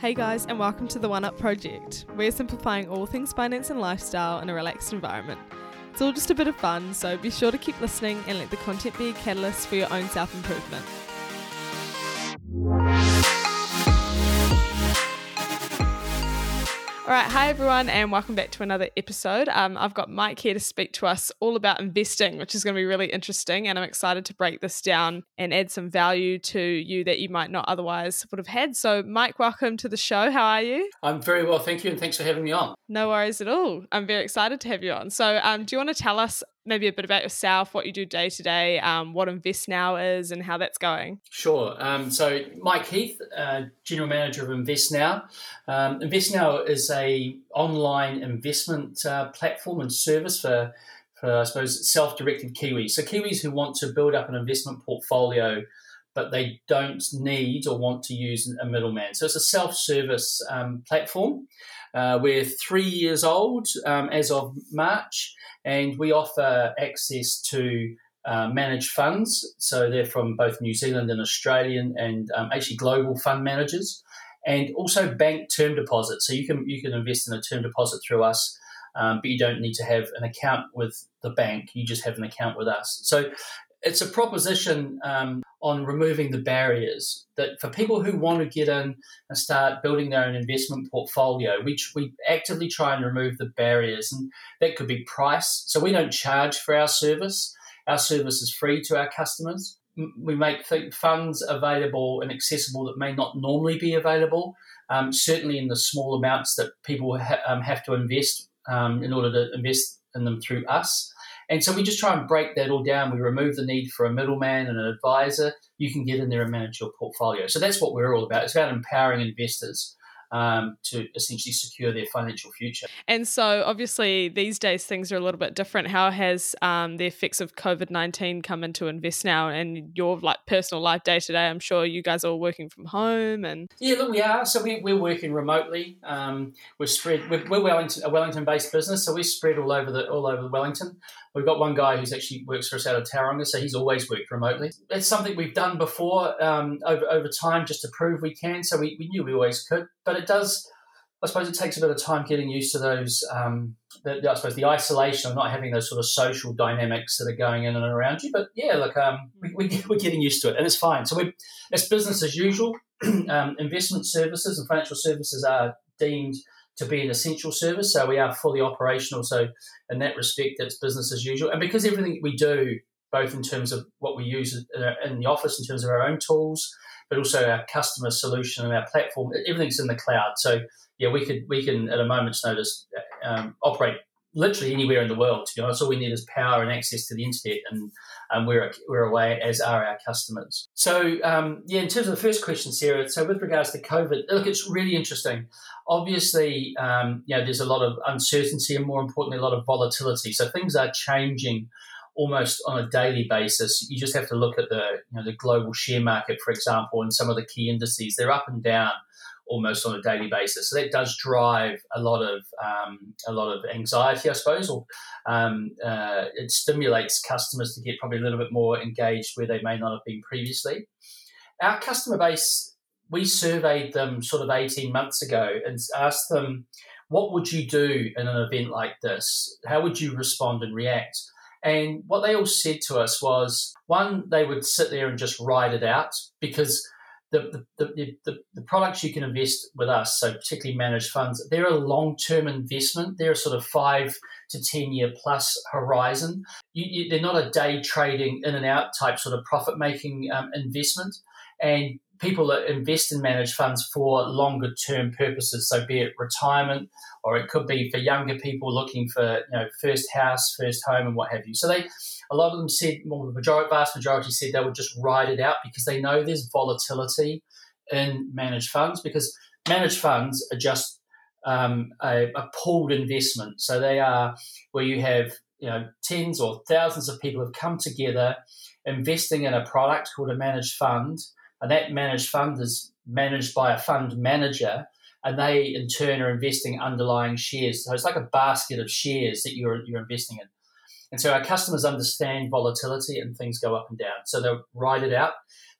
Hey guys, and welcome to the One Up Project. We're simplifying all things finance and lifestyle in a relaxed environment. It's all just a bit of fun, so be sure to keep listening and let the content be a catalyst for your own self improvement. All right, hi everyone, and welcome back to another episode. Um, I've got Mike here to speak to us all about investing, which is going to be really interesting, and I'm excited to break this down and add some value to you that you might not otherwise would have had. So, Mike, welcome to the show. How are you? I'm very well, thank you, and thanks for having me on. No worries at all. I'm very excited to have you on. So, um, do you want to tell us maybe a bit about yourself, what you do day to day, um, what Invest Now is, and how that's going? Sure. Um, so, Mike Heath, uh, General Manager of Invest Now. Um, is a online investment uh, platform and service for, for I suppose, self-directed Kiwis. So, Kiwis who want to build up an investment portfolio but they don't need or want to use a middleman. So it's a self service um, platform. Uh, we're three years old um, as of March, and we offer access to uh, managed funds. So they're from both New Zealand and Australian, and um, actually global fund managers, and also bank term deposits. So you can you can invest in a term deposit through us. Um, but you don't need to have an account with the bank. You just have an account with us. So it's a proposition um, on removing the barriers that for people who want to get in and start building their own investment portfolio, we, we actively try and remove the barriers. And that could be price. So we don't charge for our service, our service is free to our customers. We make funds available and accessible that may not normally be available, um, certainly in the small amounts that people ha- um, have to invest um, in order to invest in them through us. And so we just try and break that all down. We remove the need for a middleman and an advisor. You can get in there and manage your portfolio. So that's what we're all about. It's about empowering investors um, to essentially secure their financial future. And so, obviously, these days things are a little bit different. How has um, the effects of COVID nineteen come into Invest now and your like personal life day to day? I'm sure you guys are all working from home and yeah, look, we are. So we, we're working remotely. Um, we're spread. We're, we're Wellington, a Wellington based business, so we're spread all over the all over Wellington. We've got one guy who's actually works for us out of Tauranga, so he's always worked remotely. It's something we've done before um, over over time just to prove we can. So we, we knew we always could, but it does. I suppose it takes a bit of time getting used to those. Um, the, I suppose the isolation of not having those sort of social dynamics that are going in and around you. But yeah, look, um, we, we, are getting used to it, and it's fine. So we, it's business as usual. um, investment services and financial services are deemed to be an essential service. So we are fully operational. So in that respect, it's business as usual. And because everything we do, both in terms of what we use in the office, in terms of our own tools, but also our customer solution and our platform, everything's in the cloud. So yeah, we could we can at a moment's notice um, operate literally anywhere in the world. To be honest, all we need is power and access to the internet, and um, we're we're away as are our customers. So um, yeah, in terms of the first question, Sarah. So with regards to COVID, look, it's really interesting. Obviously, um, you know, there's a lot of uncertainty and more importantly, a lot of volatility. So things are changing almost on a daily basis. You just have to look at the you know the global share market, for example, and some of the key indices. They're up and down almost on a daily basis. So that does drive a lot of um, a lot of anxiety, I suppose, or um, uh, it stimulates customers to get probably a little bit more engaged where they may not have been previously. Our customer base, we surveyed them sort of eighteen months ago and asked them, "What would you do in an event like this? How would you respond and react?" And what they all said to us was, one, they would sit there and just ride it out because the, the, the, the, products you can invest with us, so particularly managed funds, they're a long term investment. They're a sort of five to 10 year plus horizon. You, you, they're not a day trading in and out type sort of profit making um, investment. And people that invest in managed funds for longer term purposes, so be it retirement or it could be for younger people looking for you know first house, first home, and what have you. So they a lot of them said, well, the majority, vast majority said they would just ride it out because they know there's volatility in managed funds because managed funds are just um, a, a, pooled investment. So they are where you have you know tens or thousands of people have come together investing in a product called a managed fund, and that managed fund is managed by a fund manager. And they, in turn, are investing underlying shares. So it's like a basket of shares that you're, you're investing in. And so our customers understand volatility and things go up and down. So they'll ride it out.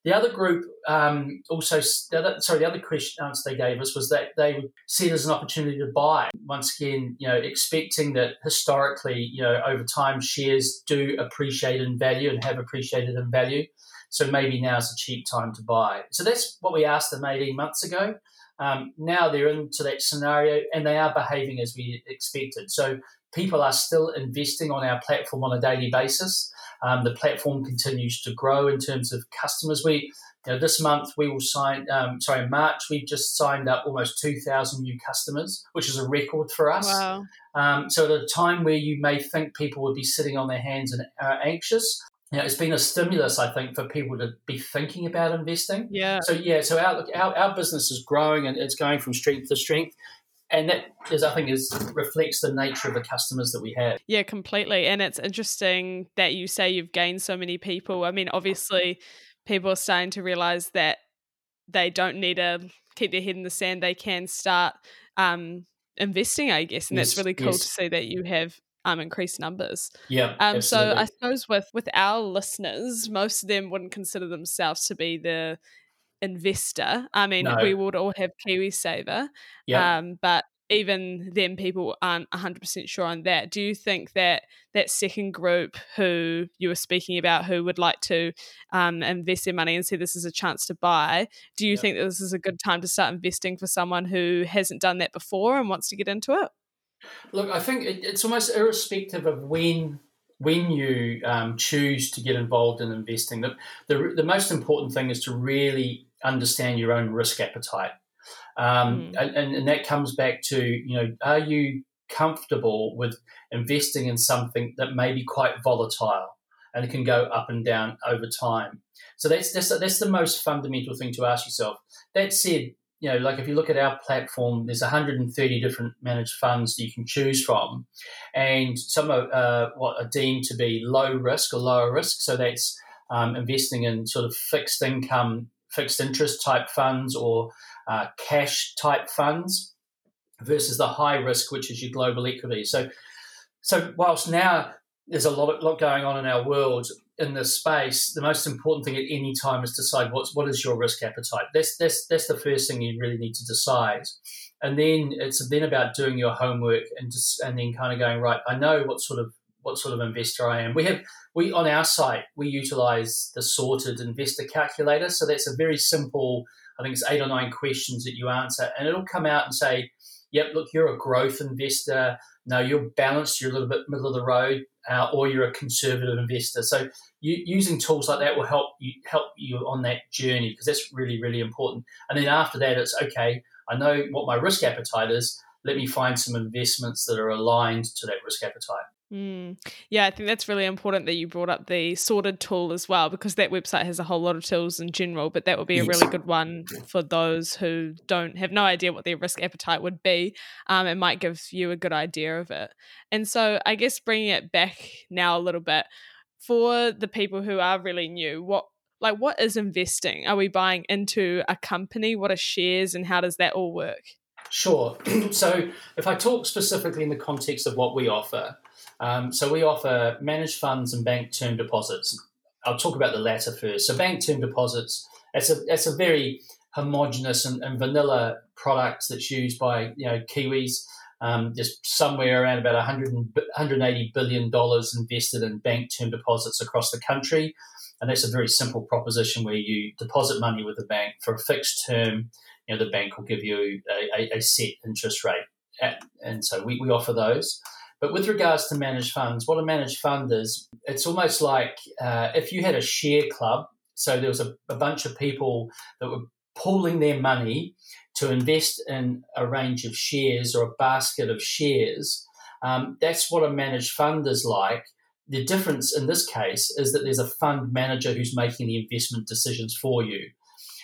The other group um, also, sorry, the other question answer they gave us was that they would see it as an opportunity to buy. Once again, you know, expecting that historically, you know, over time shares do appreciate in value and have appreciated in value. So maybe now is a cheap time to buy. So that's what we asked them 18 months ago. Um, now they're into that scenario and they are behaving as we expected. So people are still investing on our platform on a daily basis. Um, the platform continues to grow in terms of customers. We, you know, this month we will sign. Um, sorry, March we just signed up almost two thousand new customers, which is a record for us. Wow. Um, so at a time where you may think people would be sitting on their hands and uh, anxious, you know, it's been a stimulus, I think, for people to be thinking about investing. Yeah. So yeah, so our our, our business is growing and it's going from strength to strength and that is i think is reflects the nature of the customers that we have yeah completely and it's interesting that you say you've gained so many people i mean obviously people are starting to realize that they don't need to keep their head in the sand they can start um, investing i guess and yes, that's really cool yes. to see that you have um, increased numbers. Yeah. Um, so I suppose with with our listeners, most of them wouldn't consider themselves to be the investor. I mean, no. we would all have KiwiSaver, yeah. um, but even then, people aren't 100% sure on that. Do you think that that second group who you were speaking about, who would like to um, invest their money and see this as a chance to buy, do you yeah. think that this is a good time to start investing for someone who hasn't done that before and wants to get into it? Look, I think it's almost irrespective of when when you um, choose to get involved in investing, the, the, the most important thing is to really understand your own risk appetite. Um, mm. and, and that comes back to, you know, are you comfortable with investing in something that may be quite volatile and it can go up and down over time? So that's, that's, that's the most fundamental thing to ask yourself. That said, you know, like if you look at our platform, there's 130 different managed funds that you can choose from, and some are uh, what are deemed to be low risk or lower risk. So that's um, investing in sort of fixed income fixed interest type funds or uh, cash type funds versus the high risk, which is your global equity. So, so whilst now there's a lot, lot going on in our world in this space, the most important thing at any time is decide what's what is your risk appetite. That's that's that's the first thing you really need to decide, and then it's then about doing your homework and just and then kind of going right. I know what sort of what sort of investor I am. We have we on our site we utilize the sorted investor calculator. So that's a very simple. I think it's eight or nine questions that you answer, and it'll come out and say, "Yep, look, you're a growth investor. No, you're balanced. You're a little bit middle of the road, uh, or you're a conservative investor." So you, using tools like that will help you help you on that journey because that's really really important. And then after that, it's okay. I know what my risk appetite is. Let me find some investments that are aligned to that risk appetite. Mm. Yeah, I think that's really important that you brought up the sorted tool as well because that website has a whole lot of tools in general, but that would be yes. a really good one for those who don't have no idea what their risk appetite would be. Um, it might give you a good idea of it. And so, I guess bringing it back now a little bit for the people who are really new, what like what is investing? Are we buying into a company? What are shares, and how does that all work? Sure. so, if I talk specifically in the context of what we offer, um, so we offer managed funds and bank term deposits. I'll talk about the latter first. So bank term deposits, it's a it's a very homogenous and, and vanilla product that's used by you know Kiwis. Um, there's somewhere around about 100, 180 billion dollars invested in bank term deposits across the country, and that's a very simple proposition where you deposit money with the bank for a fixed term. You know the bank will give you a, a, a set interest rate, at, and so we, we offer those. But with regards to managed funds, what a managed fund is, it's almost like uh, if you had a share club, so there was a, a bunch of people that were pooling their money to invest in a range of shares or a basket of shares. Um, that's what a managed fund is like. The difference in this case is that there's a fund manager who's making the investment decisions for you.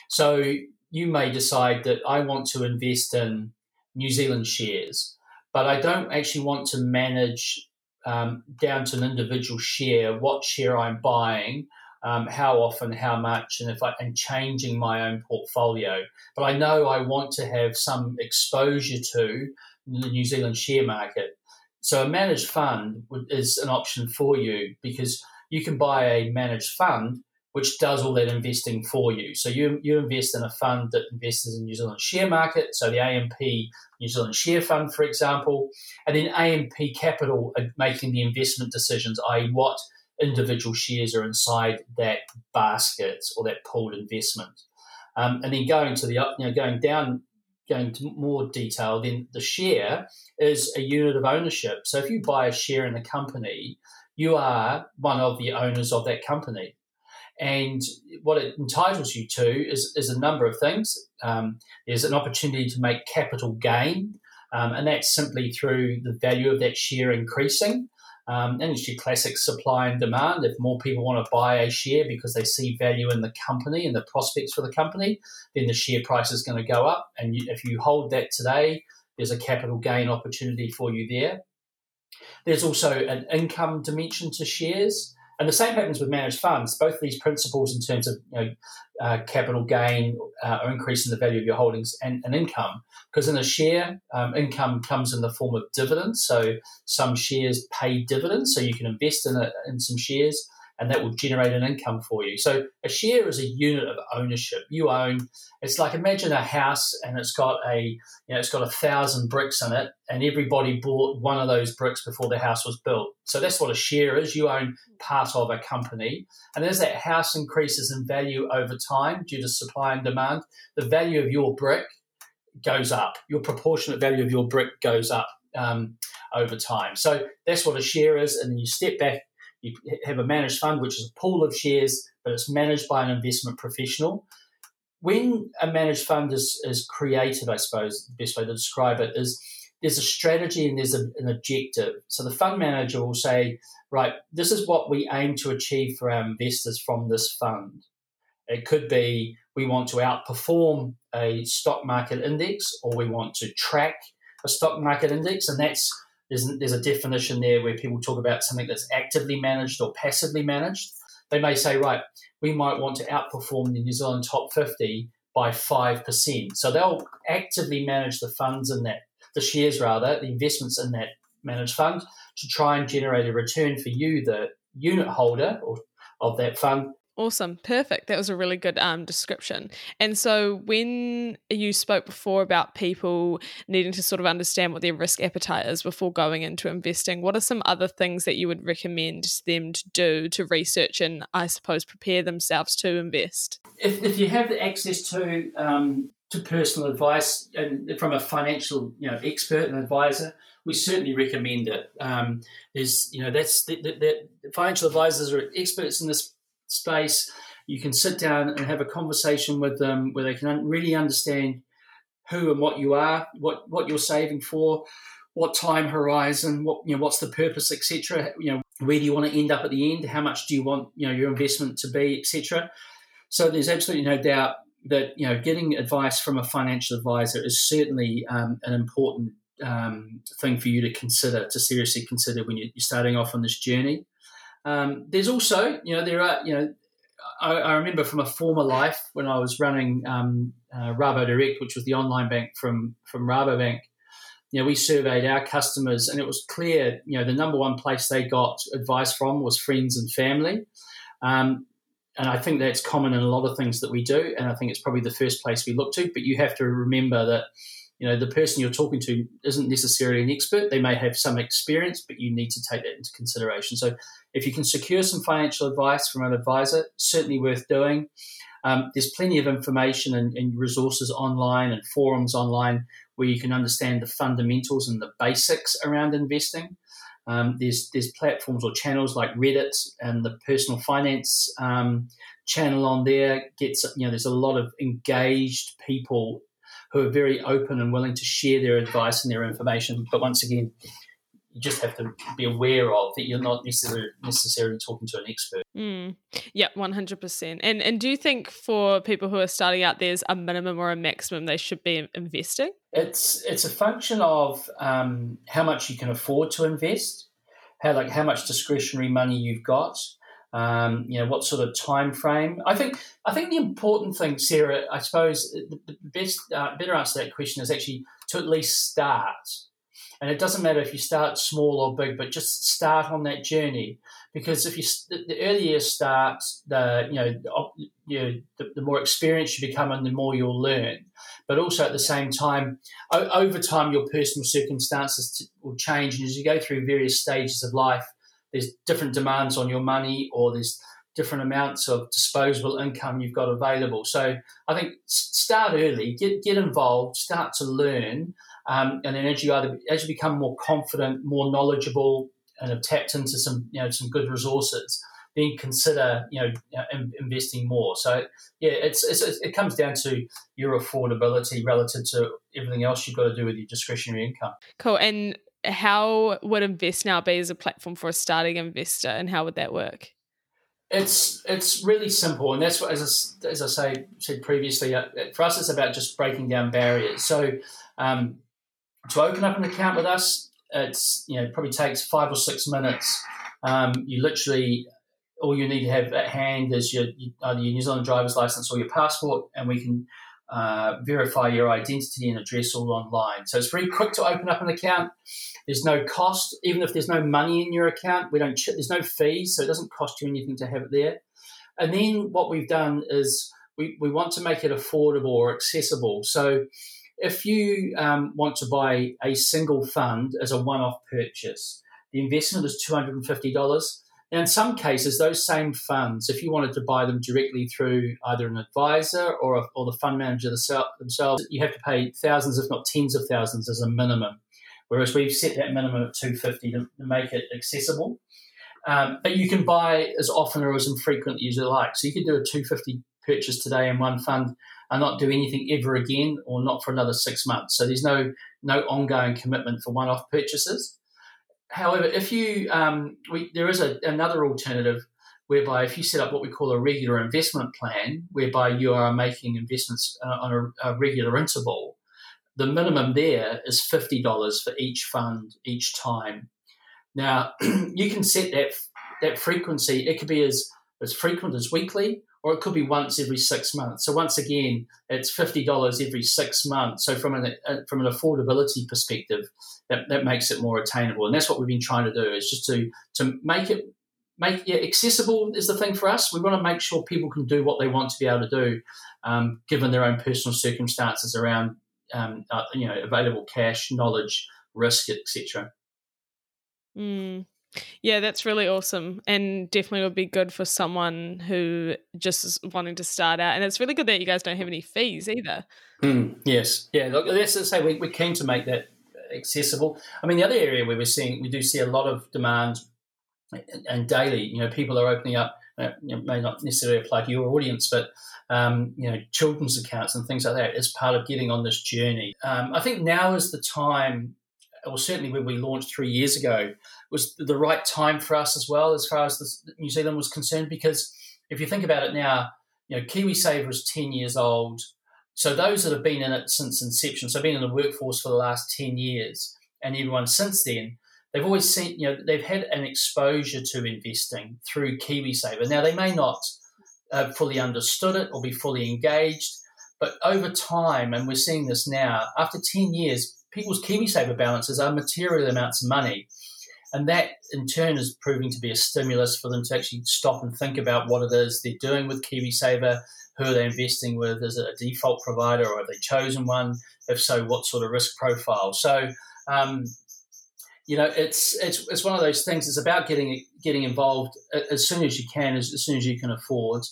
So you may decide that I want to invest in New Zealand shares but I don't actually want to manage um, down to an individual share what share I'm buying, um, how often, how much, and if I and changing my own portfolio. But I know I want to have some exposure to the New Zealand share market. So a managed fund is an option for you because you can buy a managed fund which does all that investing for you. So you, you invest in a fund that invests in New Zealand share market, so the AMP New Zealand Share Fund, for example, and then AMP Capital making the investment decisions, i.e., what individual shares are inside that basket or that pooled investment. Um, and then going to the you know going down going into more detail, then the share is a unit of ownership. So if you buy a share in a company, you are one of the owners of that company. And what it entitles you to is, is a number of things. Um, there's an opportunity to make capital gain, um, and that's simply through the value of that share increasing. Um, and it's your classic supply and demand. If more people want to buy a share because they see value in the company and the prospects for the company, then the share price is going to go up. And you, if you hold that today, there's a capital gain opportunity for you there. There's also an income dimension to shares. And the same happens with managed funds. Both these principles, in terms of you know, uh, capital gain uh, or increasing the value of your holdings and, and income, because in a share, um, income comes in the form of dividends. So some shares pay dividends, so you can invest in, a, in some shares and that will generate an income for you. So a share is a unit of ownership. You own. It's like imagine a house and it's got a you know it's got a thousand bricks in it, and everybody bought one of those bricks before the house was built. So that's what a share is. You own part of a company, and as that house increases in value over time due to supply and demand, the value of your brick goes up. Your proportionate value of your brick goes up. Um, over time. So that's what a share is. And then you step back you have a managed fund, which is a pool of shares, but it's managed by an investment professional. When a managed fund is, is created, I suppose the best way to describe it is there's a strategy and there's a, an objective. So the fund manager will say, right, this is what we aim to achieve for our investors from this fund. It could be we want to outperform a stock market index or we want to track a stock market index, and that's there's, there's a definition there where people talk about something that's actively managed or passively managed. They may say, right, we might want to outperform the New Zealand top 50 by 5%. So they'll actively manage the funds in that, the shares rather, the investments in that managed fund to try and generate a return for you, the unit holder or, of that fund, Awesome. Perfect. That was a really good um, description. And so, when you spoke before about people needing to sort of understand what their risk appetite is before going into investing, what are some other things that you would recommend them to do to research and, I suppose, prepare themselves to invest? If, if you have access to um, to personal advice and from a financial you know expert and advisor, we certainly recommend it. Um, you know that's the, the, the financial advisors are experts in this space. You can sit down and have a conversation with them where they can really understand who and what you are, what what you're saving for, what time horizon, what you know, what's the purpose, etc. You know, where do you want to end up at the end? How much do you want you know your investment to be, etc. So there's absolutely no doubt that you know getting advice from a financial advisor is certainly um, an important um, thing for you to consider, to seriously consider when you're starting off on this journey. Um, there's also, you know, there are, you know, I, I, remember from a former life when I was running um, uh, Rabo Direct, which was the online bank from from Rabobank. You know, we surveyed our customers, and it was clear, you know, the number one place they got advice from was friends and family. Um, and I think that's common in a lot of things that we do, and I think it's probably the first place we look to. But you have to remember that you know the person you're talking to isn't necessarily an expert. They may have some experience but you need to take that into consideration. So if you can secure some financial advice from an advisor certainly worth doing. Um, there's plenty of information and, and, resources online and forums online where you can understand the fundamentals and the basics around investing. Um, there's there's platforms or channels like Reddit and the personal finance um, channel on there gets you know there's a lot of engaged people who are very open and willing to share their advice and their information. But once again, you just have to be aware of that you're not necessarily necessarily talking to an expert. Mm. Yeah, one hundred percent. And and do you think for people who are starting out, there's a minimum or a maximum they should be investing? It's it's a function of um, how much you can afford to invest, how like how much discretionary money you've got, um, you know, what sort of time frame? I think I think the important thing, Sarah, I suppose the, best uh, better answer to that question is actually to at least start. And it doesn't matter if you start small or big, but just start on that journey. Because if you the earlier you start, the you know, you know, the, the more experienced you become, and the more you'll learn. But also at the same time, over time, your personal circumstances will change, and as you go through various stages of life, there's different demands on your money, or there's different amounts of disposable income you've got available. So I think start early, get get involved, start to learn, um, and then as you either as you become more confident, more knowledgeable, and have tapped into some you know some good resources, then consider you know investing more. So yeah, it's, it's it comes down to your affordability relative to everything else you've got to do with your discretionary income. Cool. And how would InvestNow be as a platform for a starting investor, and how would that work? It's it's really simple, and that's what, as I, as I say said previously, uh, for us, it's about just breaking down barriers. So, um, to open up an account with us, it's you know probably takes five or six minutes. Um, you literally all you need to have at hand is your either your New Zealand driver's license or your passport, and we can uh, verify your identity and address all online. So it's very quick to open up an account. There's no cost, even if there's no money in your account. We don't. There's no fees, so it doesn't cost you anything to have it there. And then what we've done is we, we want to make it affordable or accessible. So if you um, want to buy a single fund as a one-off purchase, the investment is two hundred and fifty dollars. In some cases, those same funds, if you wanted to buy them directly through either an advisor or, a, or the fund manager themselves, you have to pay thousands, if not tens of thousands, as a minimum. Whereas we've set that minimum at 250 to, to make it accessible. Um, but you can buy as often or as infrequently as you like. So you could do a 250 purchase today in one fund and not do anything ever again or not for another six months. So there's no no ongoing commitment for one-off purchases. However, if you um, we, there is a, another alternative whereby if you set up what we call a regular investment plan, whereby you are making investments uh, on a, a regular interval, the minimum there is $50 for each fund each time. Now, you can set that, that frequency, it could be as, as frequent as weekly, or it could be once every six months. So once again, it's fifty dollars every six months. So from an uh, from an affordability perspective, that, that makes it more attainable, and that's what we've been trying to do is just to to make it make it accessible is the thing for us. We want to make sure people can do what they want to be able to do, um, given their own personal circumstances around um, uh, you know available cash, knowledge, risk, etc. Mm. Yeah, that's really awesome, and definitely would be good for someone who just is wanting to start out. And it's really good that you guys don't have any fees either. Mm, yes, yeah. Look, let's say we, we're keen to make that accessible. I mean, the other area where we're seeing we do see a lot of demand and daily. You know, people are opening up. Uh, you know, may not necessarily apply to your audience, but um, you know, children's accounts and things like that as part of getting on this journey. Um, I think now is the time, or certainly when we launched three years ago, was the right time for us as well, as far as New Zealand was concerned. Because if you think about it now, you know, KiwiSaver is 10 years old. So those that have been in it since inception, so been in the workforce for the last 10 years, and everyone since then, they've always seen, you know, they've had an exposure to investing through KiwiSaver. Now, they may not uh, fully understood it or be fully engaged. But over time, and we're seeing this now, after 10 years, people's KiwiSaver balances are material amounts of money. And that in turn is proving to be a stimulus for them to actually stop and think about what it is they're doing with KiwiSaver, who are they investing with? Is it a default provider or have they chosen one? If so, what sort of risk profile? So, um, you know, it's it's it's one of those things. It's about getting getting involved as soon as you can, as, as soon as you can afford,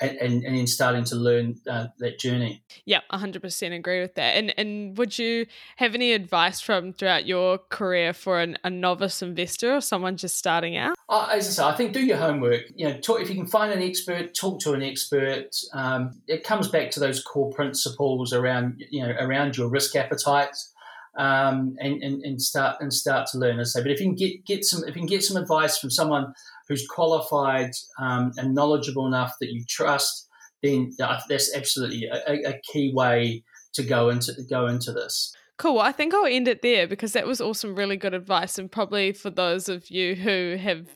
and, and, and then starting to learn uh, that journey. Yeah, hundred percent agree with that. And and would you have any advice from throughout your career for an, a novice investor or someone just starting out? Uh, as I say, I think do your homework. You know, talk, if you can find an expert, talk to an expert. Um, it comes back to those core principles around you know around your risk appetite um, and, and, and start and start to learn. As I say, but if you can get get some if you can get some advice from someone who's qualified um, and knowledgeable enough that you trust, then that's absolutely a, a key way to go into go into this. Cool. I think I'll end it there because that was awesome, really good advice. And probably for those of you who have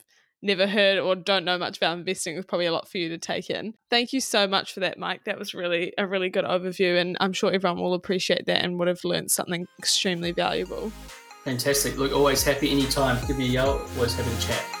never heard or don't know much about investing is probably a lot for you to take in. Thank you so much for that, Mike. That was really a really good overview, and I'm sure everyone will appreciate that and would have learned something extremely valuable. Fantastic. Look, always happy anytime. Give me a yell. Always happy to chat.